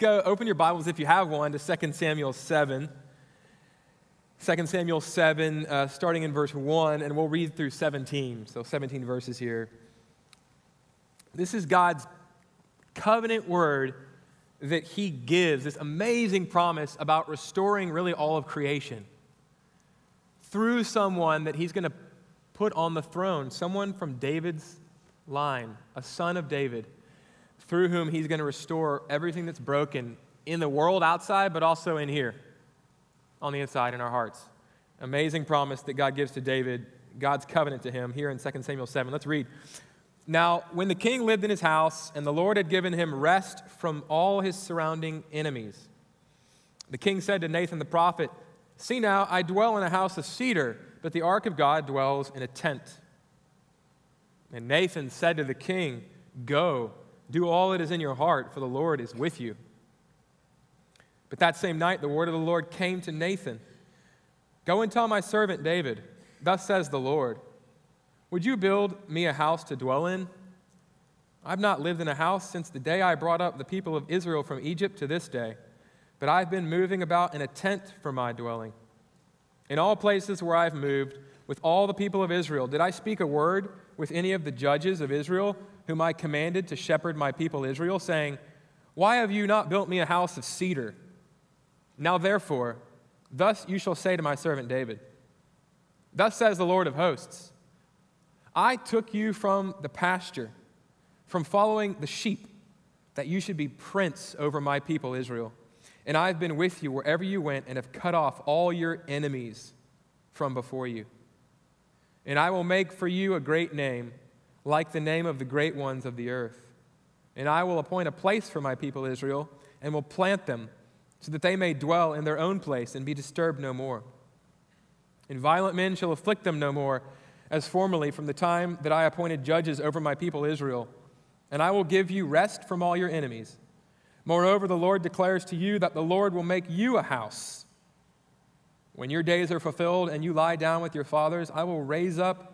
Go open your Bibles if you have one to 2 Samuel 7. 2 Samuel 7, uh, starting in verse 1, and we'll read through 17. So 17 verses here. This is God's covenant word that He gives, this amazing promise about restoring really all of creation through someone that He's going to put on the throne, someone from David's line, a son of David through whom he's going to restore everything that's broken in the world outside, but also in here, on the inside in our hearts. Amazing promise that God gives to David, God's covenant to him here in 2 Samuel 7. Let's read. Now, when the king lived in his house, and the Lord had given him rest from all his surrounding enemies, the king said to Nathan the prophet, See now, I dwell in a house of cedar, but the ark of God dwells in a tent. And Nathan said to the king, Go do all that is in your heart, for the Lord is with you. But that same night, the word of the Lord came to Nathan Go and tell my servant David, Thus says the Lord, Would you build me a house to dwell in? I've not lived in a house since the day I brought up the people of Israel from Egypt to this day, but I've been moving about in a tent for my dwelling. In all places where I've moved, with all the people of Israel, did I speak a word with any of the judges of Israel whom I commanded to shepherd my people Israel, saying, Why have you not built me a house of cedar? Now therefore, thus you shall say to my servant David, Thus says the Lord of hosts, I took you from the pasture, from following the sheep, that you should be prince over my people Israel. And I've been with you wherever you went and have cut off all your enemies from before you. And I will make for you a great name like the name of the great ones of the earth. And I will appoint a place for my people Israel, and will plant them, so that they may dwell in their own place and be disturbed no more. And violent men shall afflict them no more, as formerly from the time that I appointed judges over my people Israel. And I will give you rest from all your enemies. Moreover, the Lord declares to you that the Lord will make you a house. When your days are fulfilled and you lie down with your fathers, I will raise up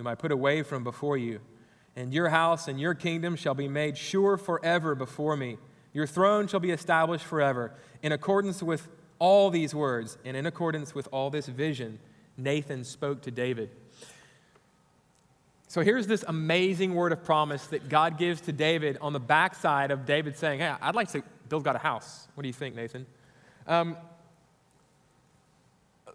whom I put away from before you. And your house and your kingdom shall be made sure forever before me. Your throne shall be established forever. In accordance with all these words and in accordance with all this vision, Nathan spoke to David. So here's this amazing word of promise that God gives to David on the backside of David saying, Hey, I'd like to build God a house. What do you think, Nathan? Um,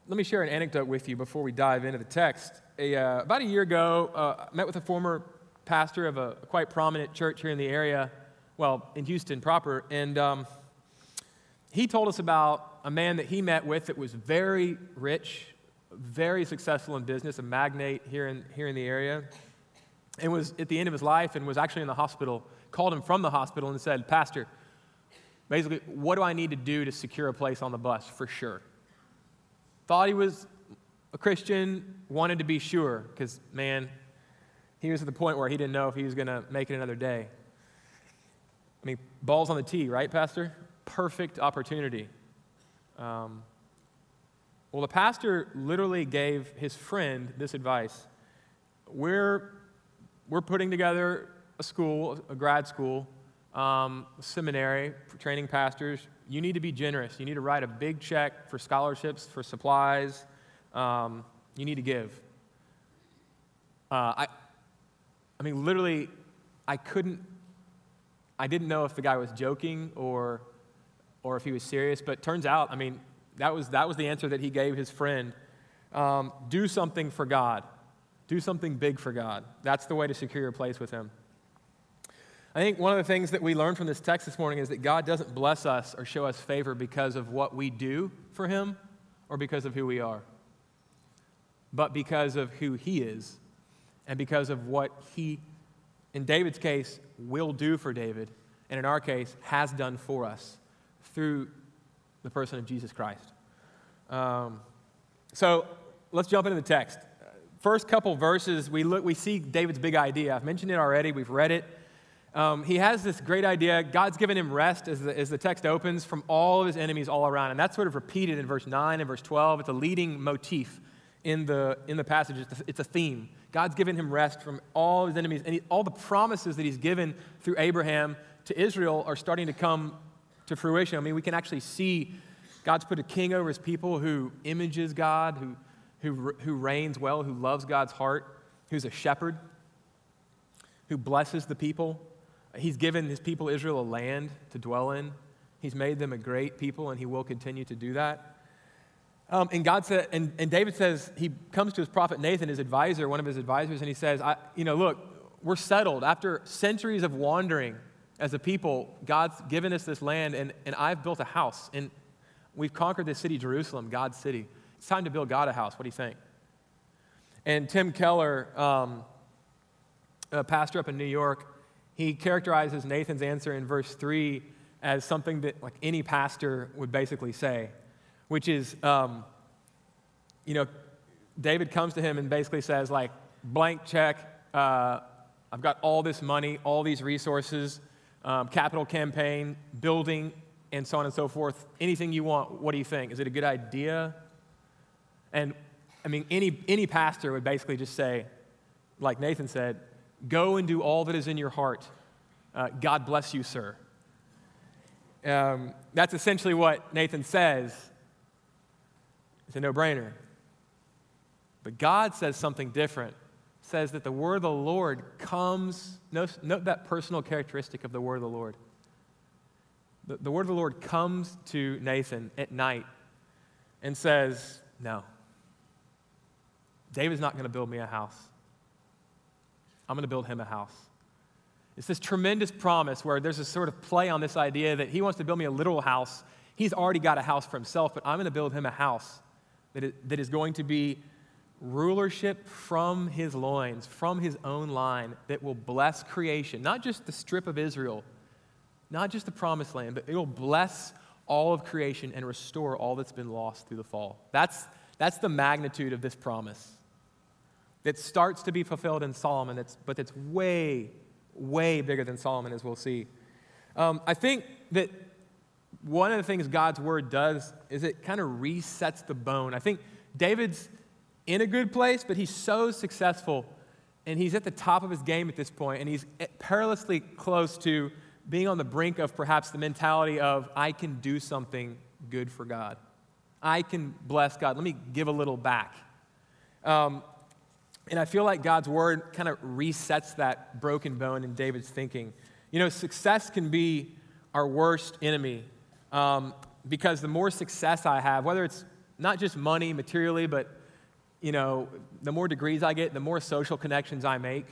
let me share an anecdote with you before we dive into the text. A, uh, about a year ago, uh, I met with a former pastor of a quite prominent church here in the area, well, in Houston proper, and um, he told us about a man that he met with that was very rich, very successful in business, a magnate here in, here in the area, and was at the end of his life and was actually in the hospital, called him from the hospital and said, Pastor, basically, what do I need to do to secure a place on the bus for sure? Thought he was a Christian, wanted to be sure, because, man, he was at the point where he didn't know if he was going to make it another day. I mean, balls on the tee, right, Pastor? Perfect opportunity. Um, well, the pastor literally gave his friend this advice We're, we're putting together a school, a grad school, um, seminary training pastors you need to be generous. You need to write a big check for scholarships, for supplies. Um, you need to give. Uh, I, I mean, literally, I couldn't, I didn't know if the guy was joking or, or if he was serious, but turns out, I mean, that was, that was the answer that he gave his friend. Um, do something for God. Do something big for God. That's the way to secure your place with Him. I think one of the things that we learned from this text this morning is that God doesn't bless us or show us favor because of what we do for Him or because of who we are, but because of who He is and because of what He, in David's case, will do for David, and in our case, has done for us through the person of Jesus Christ. Um, so let's jump into the text. First couple verses, we, look, we see David's big idea. I've mentioned it already, we've read it. Um, he has this great idea. God's given him rest as the, as the text opens from all of his enemies all around. And that's sort of repeated in verse 9 and verse 12. It's a leading motif in the, in the passage, it's a, it's a theme. God's given him rest from all his enemies. And he, all the promises that he's given through Abraham to Israel are starting to come to fruition. I mean, we can actually see God's put a king over his people who images God, who, who, who reigns well, who loves God's heart, who's a shepherd, who blesses the people. He's given his people Israel a land to dwell in. He's made them a great people, and he will continue to do that. Um, and God said, and, and David says, he comes to his prophet Nathan, his advisor, one of his advisors, and he says, I, you know, look, we're settled. After centuries of wandering as a people, God's given us this land, and, and I've built a house. And we've conquered this city, Jerusalem, God's city. It's time to build God a house. What do you think? And Tim Keller, um, a pastor up in New York, he characterizes Nathan's answer in verse 3 as something that like any pastor would basically say, which is, um, you know, David comes to him and basically says, like, blank check, uh, I've got all this money, all these resources, um, capital campaign, building, and so on and so forth. Anything you want, what do you think? Is it a good idea? And I mean, any, any pastor would basically just say, like Nathan said, Go and do all that is in your heart. Uh, God bless you, sir. Um, that's essentially what Nathan says. It's a no brainer. But God says something different. Says that the word of the Lord comes, note, note that personal characteristic of the word of the Lord. The, the word of the Lord comes to Nathan at night and says, No, David's not going to build me a house. I'm going to build him a house. It's this tremendous promise where there's a sort of play on this idea that he wants to build me a literal house. He's already got a house for himself, but I'm going to build him a house that is, going to be rulership from his loins, from his own line, that will bless creation, not just the strip of Israel, not just the promised land, but it will bless all of creation and restore all that's been lost through the fall. That's, that's the magnitude of this promise that starts to be fulfilled in Solomon, that's, but that's way, way bigger than Solomon, as we'll see. Um, I think that one of the things God's word does is it kind of resets the bone. I think David's in a good place, but he's so successful and he's at the top of his game at this point, and he's perilously close to being on the brink of perhaps the mentality of, I can do something good for God. I can bless God. Let me give a little back. Um, and I feel like God's word kind of resets that broken bone in David's thinking. You know, success can be our worst enemy um, because the more success I have, whether it's not just money materially, but you know, the more degrees I get, the more social connections I make,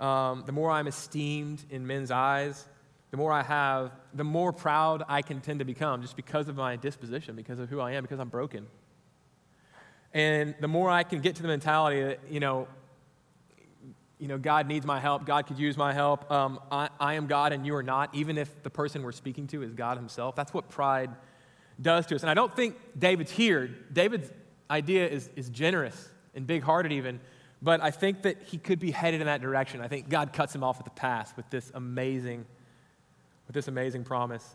um, the more I'm esteemed in men's eyes, the more I have, the more proud I can tend to become just because of my disposition, because of who I am, because I'm broken. And the more I can get to the mentality that, you know, you know, God needs my help, God could use my help, um, I, I am God and you are not, even if the person we're speaking to is God himself. That's what pride does to us. And I don't think David's here. David's idea is, is generous and big hearted, even, but I think that he could be headed in that direction. I think God cuts him off at the pass with this amazing, with this amazing promise.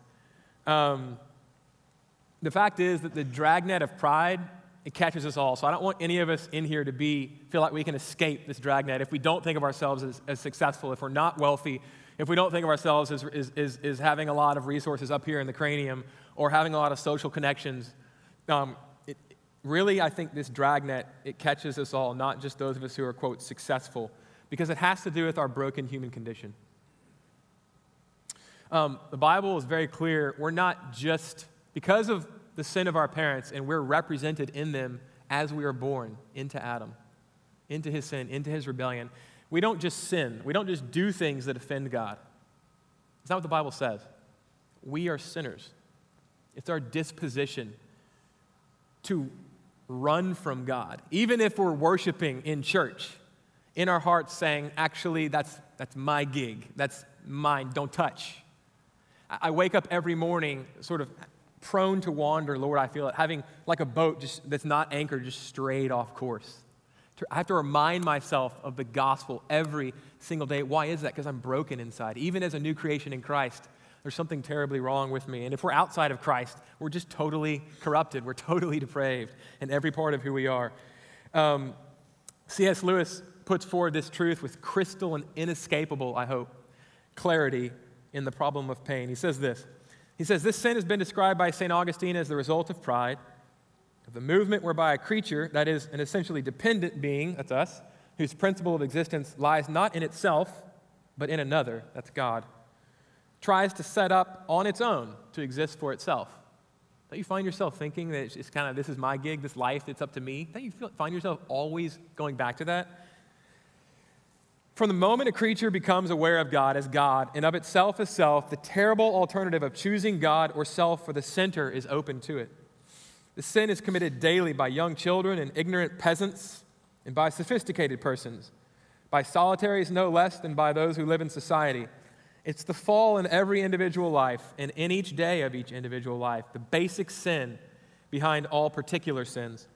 Um, the fact is that the dragnet of pride it catches us all. So I don't want any of us in here to be feel like we can escape this dragnet if we don't think of ourselves as, as successful, if we're not wealthy, if we don't think of ourselves as, as, as, as having a lot of resources up here in the cranium or having a lot of social connections. Um, it, really, I think this dragnet, it catches us all, not just those of us who are, quote, successful, because it has to do with our broken human condition. Um, the Bible is very clear. We're not just, because of the sin of our parents, and we're represented in them as we are born into Adam, into his sin, into his rebellion. We don't just sin, we don't just do things that offend God. It's not what the Bible says. We are sinners. It's our disposition to run from God, even if we're worshiping in church, in our hearts saying, actually, that's, that's my gig, that's mine, don't touch. I wake up every morning sort of prone to wander, Lord, I feel it. Having like a boat just that's not anchored, just strayed off course. I have to remind myself of the gospel every single day. Why is that? Because I'm broken inside. Even as a new creation in Christ, there's something terribly wrong with me. And if we're outside of Christ, we're just totally corrupted. We're totally depraved in every part of who we are. Um, C.S. Lewis puts forward this truth with crystal and inescapable, I hope, clarity in the problem of pain. He says this He says, This sin has been described by St. Augustine as the result of pride, of the movement whereby a creature, that is, an essentially dependent being, that's us, whose principle of existence lies not in itself, but in another, that's God, tries to set up on its own to exist for itself. Don't you find yourself thinking that it's kind of this is my gig, this life, it's up to me? Don't you feel, find yourself always going back to that? From the moment a creature becomes aware of God as God and of itself as self, the terrible alternative of choosing God or self for the center is open to it. The sin is committed daily by young children and ignorant peasants and by sophisticated persons, by solitaries no less than by those who live in society. It's the fall in every individual life and in each day of each individual life, the basic sin behind all particular sins.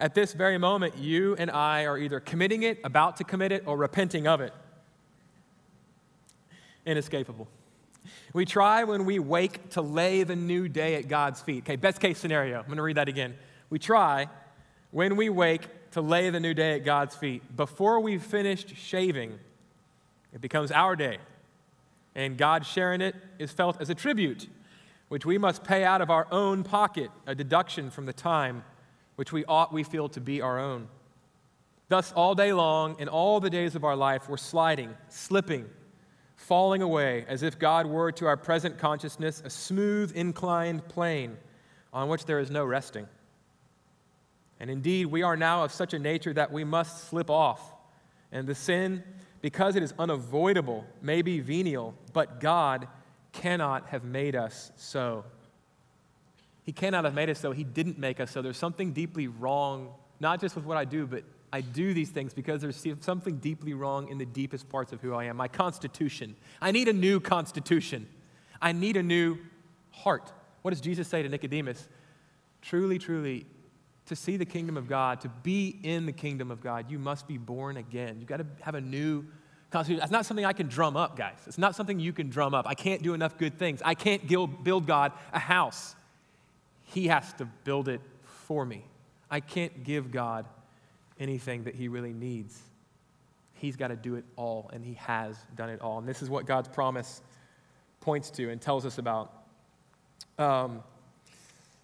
At this very moment, you and I are either committing it, about to commit it, or repenting of it. Inescapable. We try when we wake to lay the new day at God's feet. Okay, best case scenario. I'm going to read that again. We try when we wake to lay the new day at God's feet. Before we've finished shaving, it becomes our day. And God sharing it is felt as a tribute, which we must pay out of our own pocket, a deduction from the time which we ought we feel to be our own. Thus, all day long, in all the days of our life, we're sliding, slipping, falling away, as if God were to our present consciousness a smooth, inclined plane on which there is no resting. And indeed, we are now of such a nature that we must slip off. And the sin, because it is unavoidable, may be venial, but God cannot have made us so. He cannot have made us so. He didn't make us so. There's something deeply wrong, not just with what I do, but I do these things because there's something deeply wrong in the deepest parts of who I am. My constitution. I need a new constitution. I need a new heart. What does Jesus say to Nicodemus? Truly, truly, to see the kingdom of God, to be in the kingdom of God, you must be born again. You've got to have a new constitution. That's not something I can drum up, guys. It's not something you can drum up. I can't do enough good things. I can't build God a house. He has to build it for me. I can't give God anything that He really needs. He's got to do it all, and He has done it all. And this is what God's promise points to and tells us about. Um,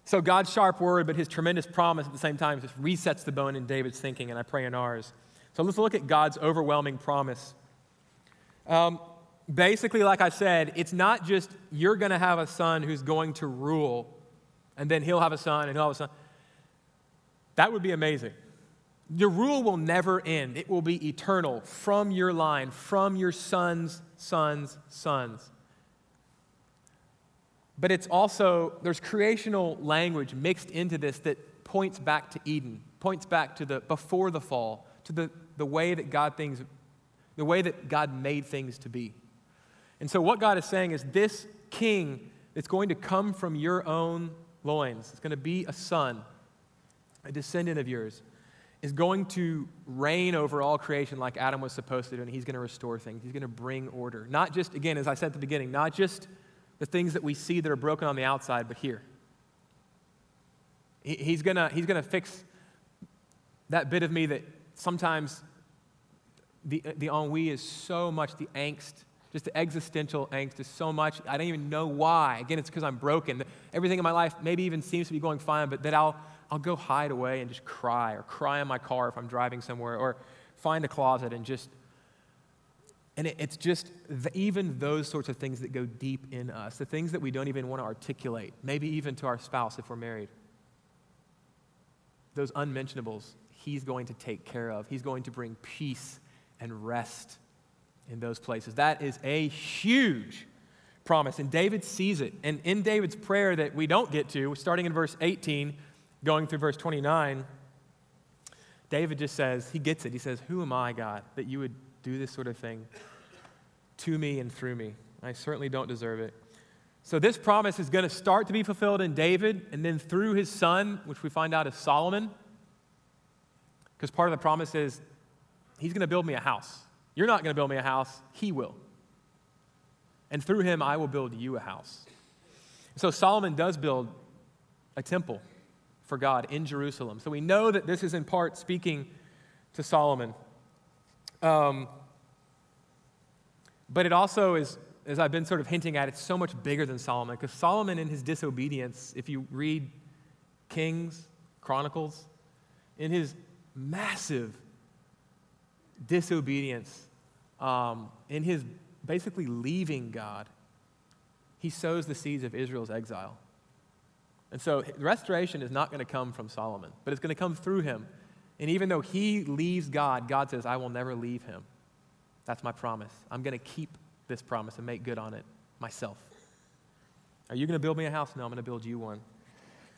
so, God's sharp word, but His tremendous promise at the same time just resets the bone in David's thinking, and I pray in ours. So, let's look at God's overwhelming promise. Um, basically, like I said, it's not just you're going to have a son who's going to rule and then he'll have a son and he'll have a son. That would be amazing. The rule will never end, it will be eternal from your line, from your son's son's sons. But it's also, there's creational language mixed into this that points back to Eden, points back to the before the fall, to the, the way that God things, the way that God made things to be. And so what God is saying is this king that's going to come from your own loins, it's going to be a son, a descendant of yours, is going to reign over all creation like Adam was supposed to do, and he's going to restore things. He's going to bring order. Not just, again, as I said at the beginning, not just the things that we see that are broken on the outside, but here. He's going to, he's to fix that bit of me that sometimes the, the ennui is so much the angst just the existential angst is so much, I don't even know why. Again, it's because I'm broken. Everything in my life maybe even seems to be going fine, but that I'll, I'll go hide away and just cry, or cry in my car if I'm driving somewhere, or find a closet and just. And it, it's just the, even those sorts of things that go deep in us, the things that we don't even want to articulate, maybe even to our spouse if we're married. Those unmentionables, He's going to take care of. He's going to bring peace and rest in those places. That is a huge promise. And David sees it. And in David's prayer that we don't get to, starting in verse 18, going through verse 29, David just says, he gets it. He says, Who am I, God, that you would do this sort of thing to me and through me? I certainly don't deserve it. So, this promise is going to start to be fulfilled in David, and then through his son, which we find out is Solomon. Because part of the promise is he's going to build me a house. You're not going to build me a house, he will. And through him, I will build you a house. So, Solomon does build a temple for God in Jerusalem. So, we know that this is in part speaking to Solomon. Um, but it also is as I've been sort of hinting at, it's so much bigger than Solomon because Solomon, in his disobedience, if you read Kings, Chronicles, in his massive disobedience, um, in his basically leaving God, he sows the seeds of Israel's exile. And so restoration is not going to come from Solomon, but it's going to come through him. And even though he leaves God, God says, I will never leave him. That's my promise. I'm going to keep this promise and make good on it myself. Are you going to build me a house? No, I'm going to build you one.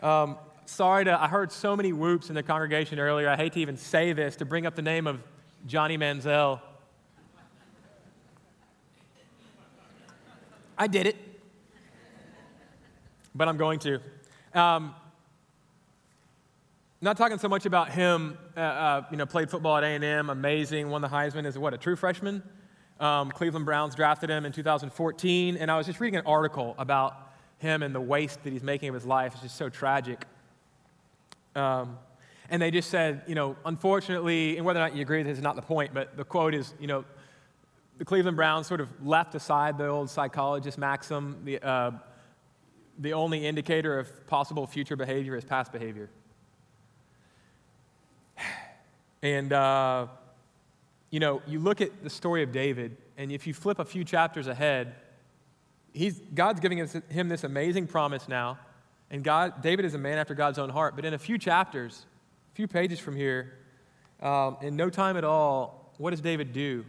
Um, sorry to, I heard so many whoops in the congregation earlier. I hate to even say this, to bring up the name of Johnny Manziel. I did it, but I'm going to. Um, not talking so much about him, uh, uh, you know, played football at A&M, amazing, won the Heisman as what, a true freshman? Um, Cleveland Browns drafted him in 2014, and I was just reading an article about him and the waste that he's making of his life. It's just so tragic. Um, and they just said, you know, unfortunately, and whether or not you agree with this is not the point, but the quote is, you know, the Cleveland Browns sort of left aside the old psychologist maxim, the, uh, the only indicator of possible future behavior is past behavior. And, uh, you know, you look at the story of David, and if you flip a few chapters ahead, he's, God's giving him this amazing promise now. And God, David is a man after God's own heart. But in a few chapters, a few pages from here, um, in no time at all, what does David do?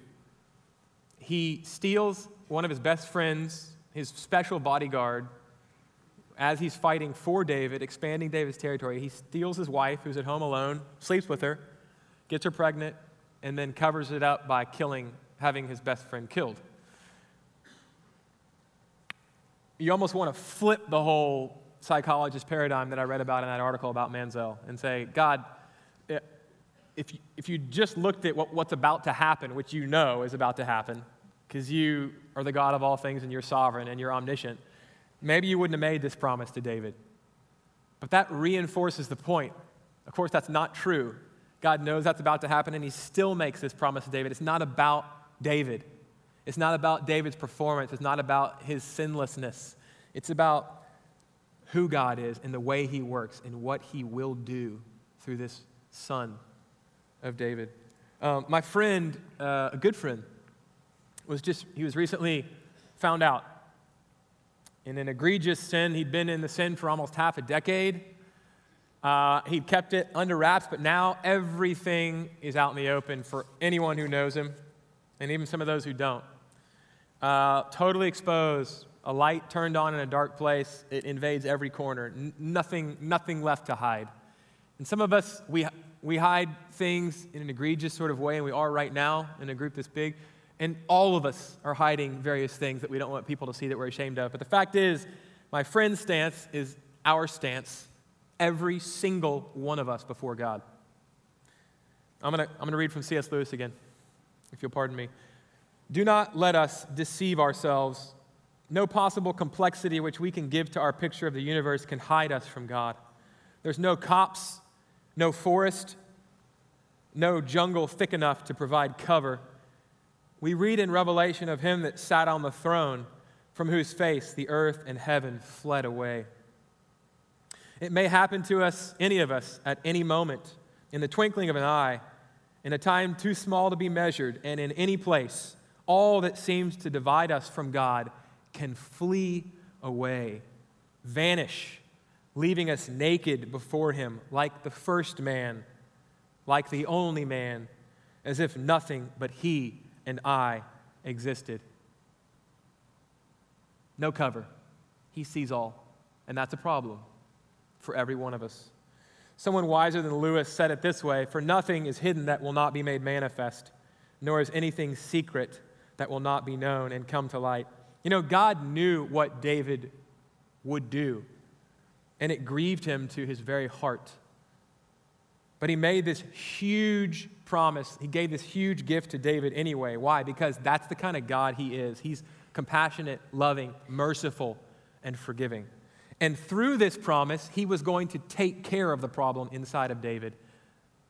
He steals one of his best friends, his special bodyguard, as he's fighting for David, expanding David's territory. He steals his wife, who's at home alone, sleeps with her, gets her pregnant, and then covers it up by killing, having his best friend killed. You almost want to flip the whole psychologist paradigm that I read about in that article about Manziel and say, God, if you, if you just looked at what, what's about to happen, which you know is about to happen, because you are the God of all things and you're sovereign and you're omniscient, maybe you wouldn't have made this promise to David. But that reinforces the point. Of course, that's not true God knows that's about to happen, and he still makes this promise to David. It's not about David. It's not about David's performance. It's not about his sinlessness. It's about who God is and the way he works and what he will do through this son of David. Um, my friend, uh, a good friend, was just, he was recently found out in an egregious sin. He'd been in the sin for almost half a decade. Uh, he kept it under wraps, but now everything is out in the open for anyone who knows him, and even some of those who don't. Uh, totally exposed, a light turned on in a dark place, it invades every corner. N- nothing, nothing left to hide. And some of us, we, we hide things in an egregious sort of way, and we are right now in a group this big. And all of us are hiding various things that we don't want people to see that we're ashamed of. But the fact is, my friend's stance is our stance every single one of us before God. I'm going to I'm going to read from C.S. Lewis again, if you'll pardon me. Do not let us deceive ourselves. No possible complexity which we can give to our picture of the universe can hide us from God. There's no copse, no forest, no jungle thick enough to provide cover. We read in Revelation of him that sat on the throne, from whose face the earth and heaven fled away. It may happen to us, any of us, at any moment, in the twinkling of an eye, in a time too small to be measured, and in any place. All that seems to divide us from God can flee away, vanish, leaving us naked before Him, like the first man, like the only man, as if nothing but He and I existed. No cover. He sees all, and that's a problem for every one of us. Someone wiser than Lewis said it this way For nothing is hidden that will not be made manifest, nor is anything secret that will not be known and come to light. You know, God knew what David would do. And it grieved him to his very heart. But he made this huge promise. He gave this huge gift to David anyway. Why? Because that's the kind of God he is. He's compassionate, loving, merciful, and forgiving. And through this promise, he was going to take care of the problem inside of David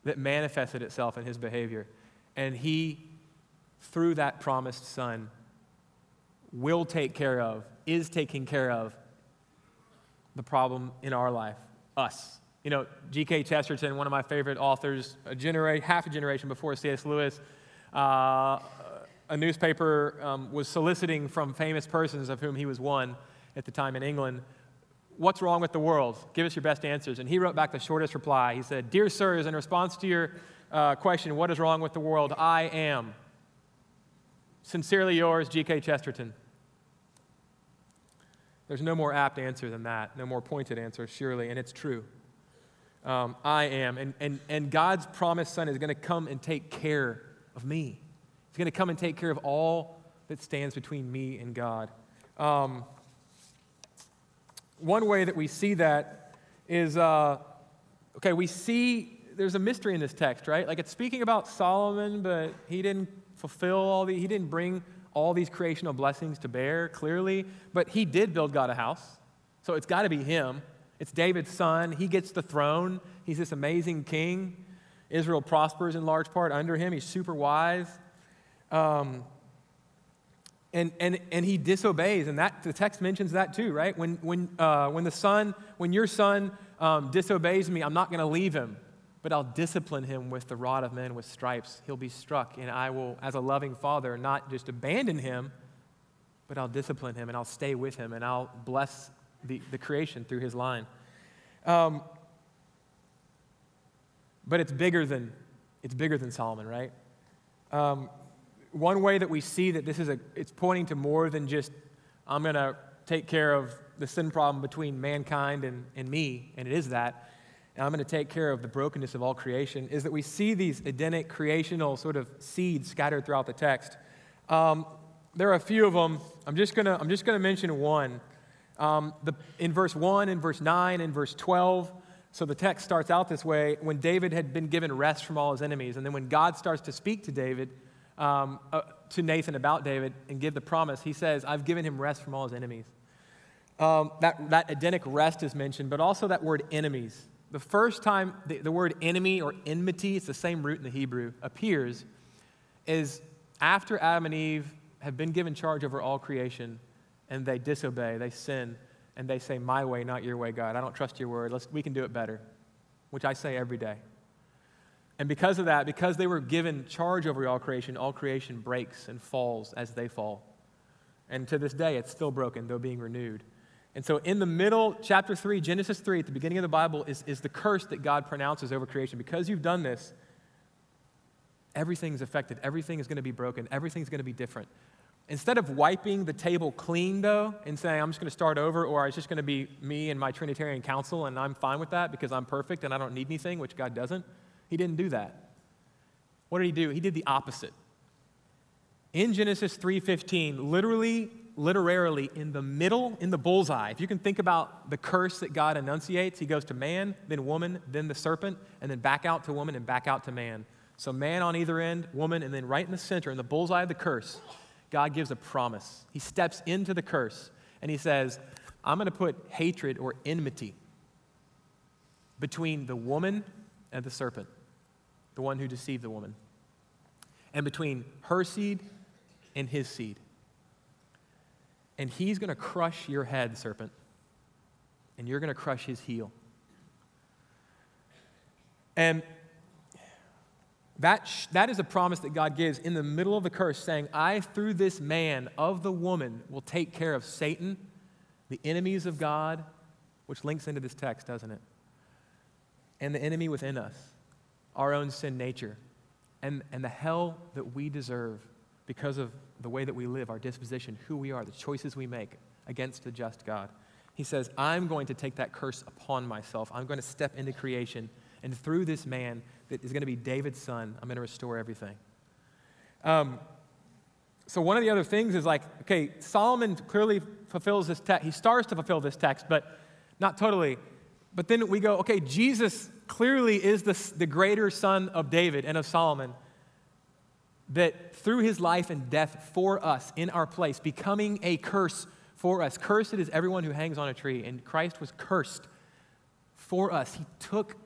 that manifested itself in his behavior. And he, through that promised son, will take care of, is taking care of the problem in our life, us. You know, G.K. Chesterton, one of my favorite authors, a genera- half a generation before C.S. Lewis, uh, a newspaper um, was soliciting from famous persons, of whom he was one at the time in England, what's wrong with the world? Give us your best answers. And he wrote back the shortest reply. He said, Dear sirs, in response to your uh, question, what is wrong with the world? I am. Sincerely yours, G.K. Chesterton. There's no more apt answer than that, no more pointed answer, surely, and it's true. Um, I am. And, and, and God's promised son is going to come and take care of me. He's going to come and take care of all that stands between me and God. Um, one way that we see that is uh, okay, we see there's a mystery in this text, right? Like it's speaking about Solomon, but he didn't fulfill all the, he didn't bring all these creational blessings to bear, clearly, but he did build God a house. So it's got to be him. It's David's son. He gets the throne. He's this amazing king. Israel prospers in large part under him. He's super wise. Um, and, and, and he disobeys, and that, the text mentions that too, right? When, when, uh, when the son, when your son um, disobeys me, I'm not going to leave him but I'll discipline him with the rod of men with stripes. He'll be struck, and I will, as a loving father, not just abandon him, but I'll discipline him and I'll stay with him and I'll bless the, the creation through his line. Um, but it's bigger than it's bigger than Solomon, right? Um, one way that we see that this is a it's pointing to more than just I'm going to take care of the sin problem between mankind and, and me, and it is that and I'm going to take care of the brokenness of all creation, is that we see these Edenic creational sort of seeds scattered throughout the text. Um, there are a few of them. I'm just going to I'm just going to mention one. Um, the, in verse 1, in verse 9, in verse 12. So the text starts out this way when David had been given rest from all his enemies. And then when God starts to speak to David, um, uh, to Nathan about David and give the promise, he says, I've given him rest from all his enemies. Um, that, that Edenic rest is mentioned, but also that word enemies the first time the, the word enemy or enmity, it's the same root in the Hebrew, appears is after Adam and Eve have been given charge over all creation and they disobey, they sin, and they say, My way, not your way, God. I don't trust your word. Let's, we can do it better, which I say every day. And because of that, because they were given charge over all creation, all creation breaks and falls as they fall. And to this day, it's still broken, though being renewed. And so, in the middle, chapter 3, Genesis 3, at the beginning of the Bible, is, is the curse that God pronounces over creation. Because you've done this, everything's affected. Everything is going to be broken. Everything's going to be different. Instead of wiping the table clean, though, and saying, I'm just going to start over, or it's just going to be me and my Trinitarian council, and I'm fine with that because I'm perfect and I don't need anything, which God doesn't, he didn't do that. What did he do? He did the opposite. In Genesis 3:15, literally literally in the middle, in the bullseye. If you can think about the curse that God enunciates, he goes to man, then woman, then the serpent, and then back out to woman and back out to man. So, man on either end, woman, and then right in the center, in the bullseye of the curse, God gives a promise. He steps into the curse and he says, I'm going to put hatred or enmity between the woman and the serpent, the one who deceived the woman, and between her seed and his seed and he's going to crush your head, serpent, and you're going to crush his heel. And that, sh- that is a promise that God gives in the middle of the curse, saying, I, through this man of the woman, will take care of Satan, the enemies of God, which links into this text, doesn't it? And the enemy within us, our own sin nature, and, and the hell that we deserve because of the way that we live, our disposition, who we are, the choices we make against the just God. He says, I'm going to take that curse upon myself. I'm going to step into creation. And through this man that is going to be David's son, I'm going to restore everything. Um, so one of the other things is like, okay, Solomon clearly fulfills this text. He starts to fulfill this text, but not totally. But then we go, okay, Jesus clearly is the, the greater son of David and of Solomon that through his life and death for us in our place, becoming a curse for us. Cursed is everyone who hangs on a tree, and Christ was cursed for us. He took,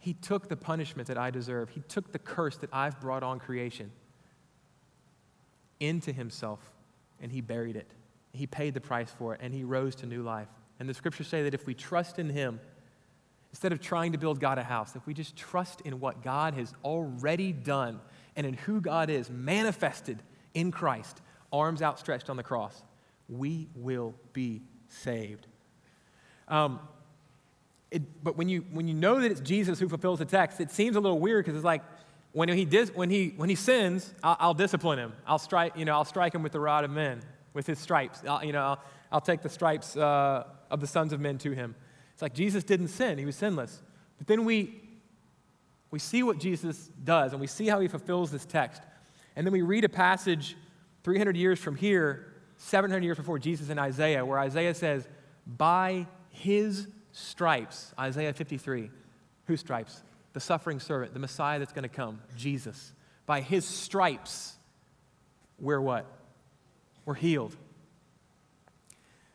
he took the punishment that I deserve, He took the curse that I've brought on creation into Himself, and He buried it. He paid the price for it, and He rose to new life. And the scriptures say that if we trust in Him, instead of trying to build God a house, if we just trust in what God has already done and in who God is manifested in Christ, arms outstretched on the cross, we will be saved. Um, it, but when you, when you know that it's Jesus who fulfills the text, it seems a little weird because it's like when he, dis, when he, when he sins, I'll, I'll, discipline him. I'll strike, you know, I'll strike him with the rod of men, with his stripes. I'll, you know, I'll, I'll take the stripes uh, of the sons of men to him. It's like Jesus didn't sin, he was sinless. But then we, we see what Jesus does and we see how he fulfills this text. And then we read a passage 300 years from here, 700 years before Jesus in Isaiah, where Isaiah says, By his stripes, Isaiah 53. Whose stripes? The suffering servant, the Messiah that's going to come, Jesus. By his stripes, we're what? We're healed.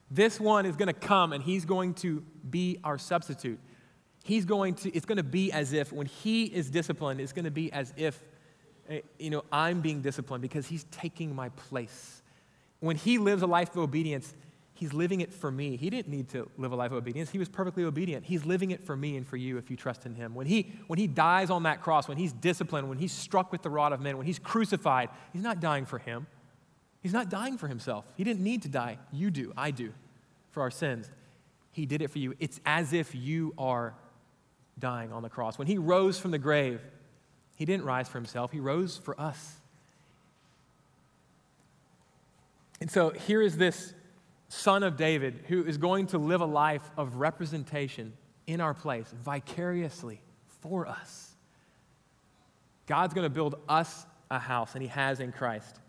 This one is going to come and he's going to be our substitute he's going to, it's going to be as if when he is disciplined, it's going to be as if, eh, you know, I'm being disciplined because he's taking my place. When he lives a life of obedience, he's living it for me. He didn't need to live a life of obedience. He was perfectly obedient. He's living it for me and for you if you trust in him. When he, when he dies on that cross, when he's disciplined, when he's struck with the rod of men, when he's crucified, he's not dying for him. He's not dying for himself. He didn't need to die. You do. I do for our sins. He did it for you. It's as if you are dying on the cross. When he rose from the grave, he didn't rise for himself, he rose for us. And so here is this son of David who is going to live a life of representation in our place, vicariously for us. God's going to build us a house, and he has in Christ.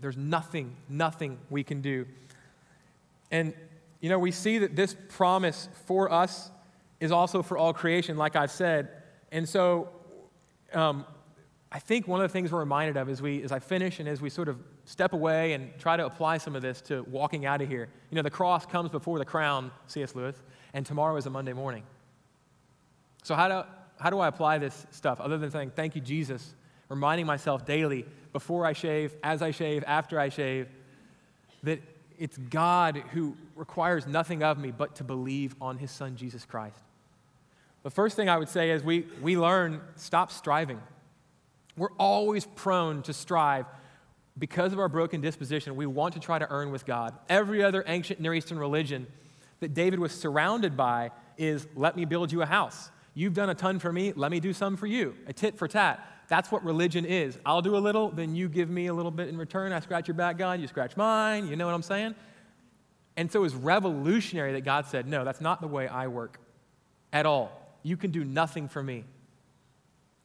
There's nothing, nothing we can do. And, you know, we see that this promise for us is also for all creation, like I've said. And so um, I think one of the things we're reminded of as, we, as I finish and as we sort of step away and try to apply some of this to walking out of here, you know, the cross comes before the crown, C.S. Lewis, and tomorrow is a Monday morning. So, how do, how do I apply this stuff other than saying, Thank you, Jesus, reminding myself daily, before I shave, as I shave, after I shave, that it's God who requires nothing of me but to believe on his son, Jesus Christ. The first thing I would say is we, we learn stop striving. We're always prone to strive because of our broken disposition. We want to try to earn with God. Every other ancient Near Eastern religion that David was surrounded by is let me build you a house. You've done a ton for me, let me do some for you. A tit for tat. That's what religion is. I'll do a little, then you give me a little bit in return. I scratch your back, God, you scratch mine. You know what I'm saying? And so it was revolutionary that God said, No, that's not the way I work at all. You can do nothing for me.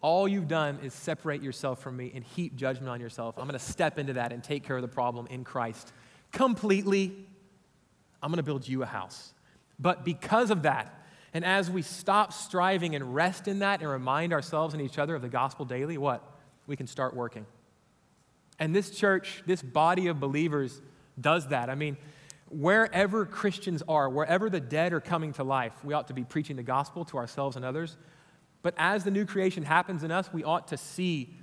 All you've done is separate yourself from me and heap judgment on yourself. I'm going to step into that and take care of the problem in Christ completely. I'm going to build you a house. But because of that, and as we stop striving and rest in that and remind ourselves and each other of the gospel daily, what? We can start working. And this church, this body of believers does that. I mean, wherever Christians are, wherever the dead are coming to life, we ought to be preaching the gospel to ourselves and others. But as the new creation happens in us, we ought to see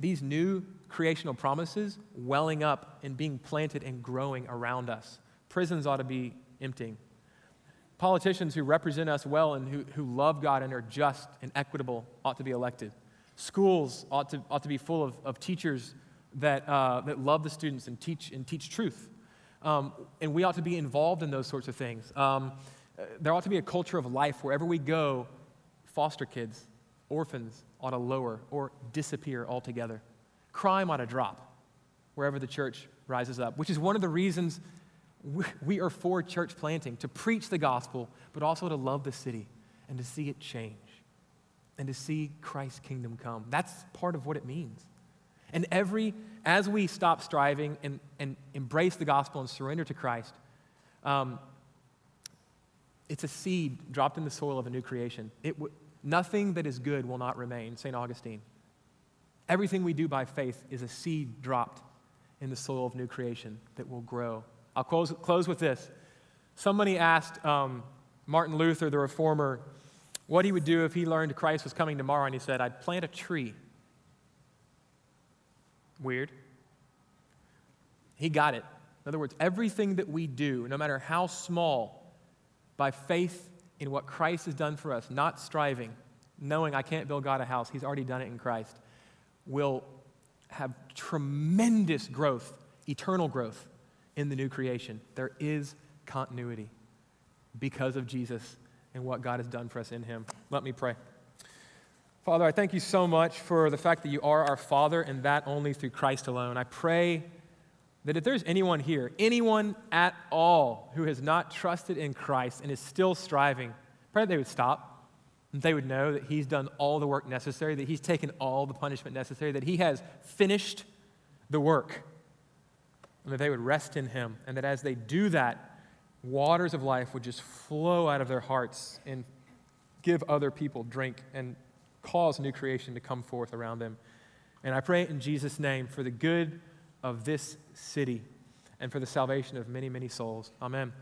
these new creational promises welling up and being planted and growing around us. Prisons ought to be emptying. Politicians who represent us well and who, who love God and are just and equitable ought to be elected. Schools ought to, ought to be full of, of teachers that, uh, that love the students and teach, and teach truth. Um, and we ought to be involved in those sorts of things. Um, there ought to be a culture of life wherever we go, foster kids, orphans ought to lower or disappear altogether. Crime ought to drop wherever the church rises up, which is one of the reasons we are for church planting to preach the gospel, but also to love the city and to see it change and to see Christ's kingdom come. That's part of what it means. And every, as we stop striving and, and embrace the gospel and surrender to Christ, um, it's a seed dropped in the soil of a new creation. It nothing that is good will not remain, St. Augustine. Everything we do by faith is a seed dropped in the soil of new creation that will grow. I'll close, close with this. Somebody asked um, Martin Luther, the reformer, what he would do if he learned Christ was coming tomorrow, and he said, I'd plant a tree Weird. He got it. In other words, everything that we do, no matter how small, by faith in what Christ has done for us, not striving, knowing I can't build God a house, He's already done it in Christ, will have tremendous growth, eternal growth in the new creation. There is continuity because of Jesus and what God has done for us in Him. Let me pray. Father, I thank you so much for the fact that you are our Father and that only through Christ alone. I pray that if there's anyone here, anyone at all who has not trusted in Christ and is still striving, pray that they would stop. They would know that He's done all the work necessary, that He's taken all the punishment necessary, that He has finished the work, and that they would rest in Him. And that as they do that, waters of life would just flow out of their hearts and give other people drink and cause new creation to come forth around them. And I pray in Jesus' name for the good of this city and for the salvation of many, many souls. Amen.